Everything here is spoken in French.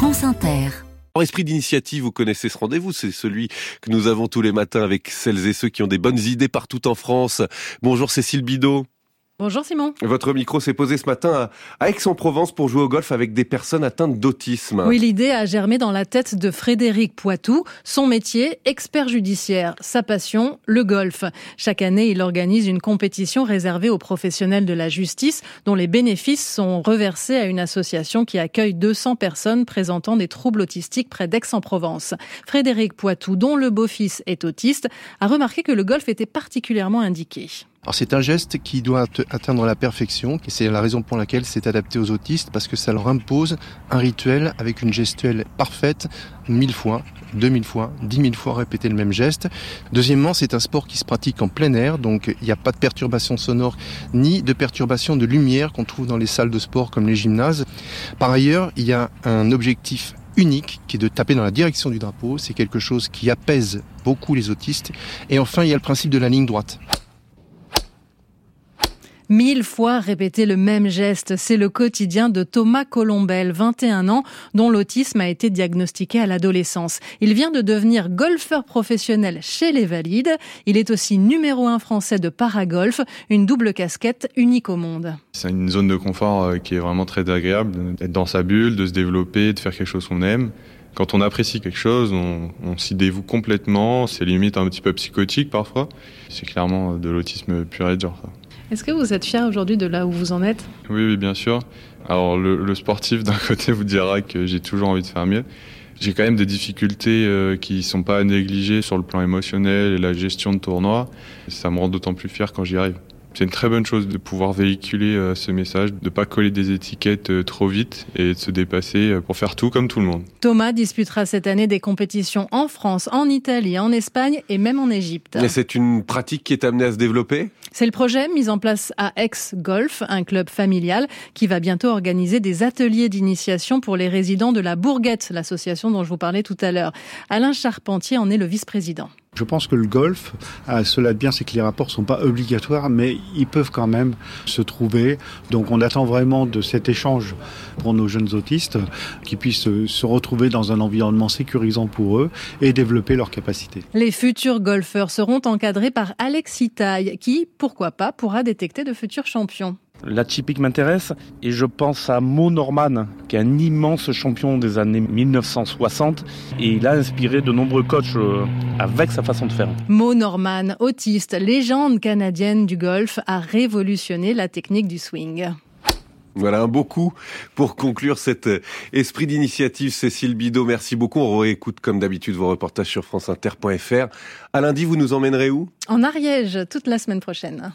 France Inter. En esprit d'initiative, vous connaissez ce rendez-vous, c'est celui que nous avons tous les matins avec celles et ceux qui ont des bonnes idées partout en France. Bonjour Cécile Bidot. Bonjour Simon. Votre micro s'est posé ce matin à Aix-en-Provence pour jouer au golf avec des personnes atteintes d'autisme. Oui, l'idée a germé dans la tête de Frédéric Poitou. Son métier, expert judiciaire. Sa passion, le golf. Chaque année, il organise une compétition réservée aux professionnels de la justice dont les bénéfices sont reversés à une association qui accueille 200 personnes présentant des troubles autistiques près d'Aix-en-Provence. Frédéric Poitou, dont le beau-fils est autiste, a remarqué que le golf était particulièrement indiqué. Alors c'est un geste qui doit atteindre la perfection, et c'est la raison pour laquelle c'est adapté aux autistes, parce que ça leur impose un rituel avec une gestuelle parfaite, mille fois, deux mille fois, dix mille fois répéter le même geste. Deuxièmement, c'est un sport qui se pratique en plein air, donc il n'y a pas de perturbation sonore ni de perturbation de lumière qu'on trouve dans les salles de sport comme les gymnases. Par ailleurs, il y a un objectif unique qui est de taper dans la direction du drapeau. C'est quelque chose qui apaise beaucoup les autistes. Et enfin, il y a le principe de la ligne droite. Mille fois répéter le même geste, c'est le quotidien de Thomas Colombel, 21 ans, dont l'autisme a été diagnostiqué à l'adolescence. Il vient de devenir golfeur professionnel chez les Valides. Il est aussi numéro un français de paragolf, une double casquette unique au monde. C'est une zone de confort euh, qui est vraiment très agréable, d'être dans sa bulle, de se développer, de faire quelque chose qu'on aime. Quand on apprécie quelque chose, on, s'y dévoue complètement. C'est limite un petit peu psychotique parfois. C'est clairement de l'autisme pur et dur. Ça. Est-ce que vous êtes fier aujourd'hui de là où vous en êtes? Oui, oui, bien sûr. Alors le, sportif d'un côté vous dira que j'ai toujours envie de faire mieux. J'ai quand même des difficultés euh, qui sont pas à négliger sur le plan émotionnel et la gestion de tournoi. Ça me rend d'autant plus fier quand j'y arrive. C'est une très bonne chose de pouvoir véhiculer euh, ce message, de ne pas coller des étiquettes euh, trop vite et de se dépasser euh, pour faire tout comme tout le monde. Thomas disputera cette année des compétitions en France, en Italie, en Espagne et même en Égypte. Et c'est une pratique qui est amenée à se développer? C'est le projet mis en place à Aix Golf, un club familial qui va bientôt organiser des ateliers d'initiation pour les résidents de la Bourguette, l'association dont je vous parlais tout à l'heure. Alain Charpentier en est le vice-président. Je pense que le golf, à cela de bien, c'est que les rapports sont pas obligatoires, mais ils peuvent quand même se trouver. Donc on attend vraiment de cet échange pour nos jeunes autistes, qu'ils puissent se retrouver dans un environnement sécurisant pour eux et développer leurs capacités. Les futurs golfeurs seront encadrés par Alexis Taille, qui, pourquoi pas, pourra détecter de futurs champions. La typique m'intéresse et je pense à Mo Norman, qui est un immense champion des années 1960 et il a inspiré de nombreux coachs avec sa façon de faire. Mo Norman, autiste, légende canadienne du golf, a révolutionné la technique du swing. Voilà un beau coup pour conclure cet esprit d'initiative. Cécile Bidot, merci beaucoup. On réécoute comme d'habitude vos reportages sur franceinter.fr. À lundi, vous nous emmènerez où? En Ariège, toute la semaine prochaine.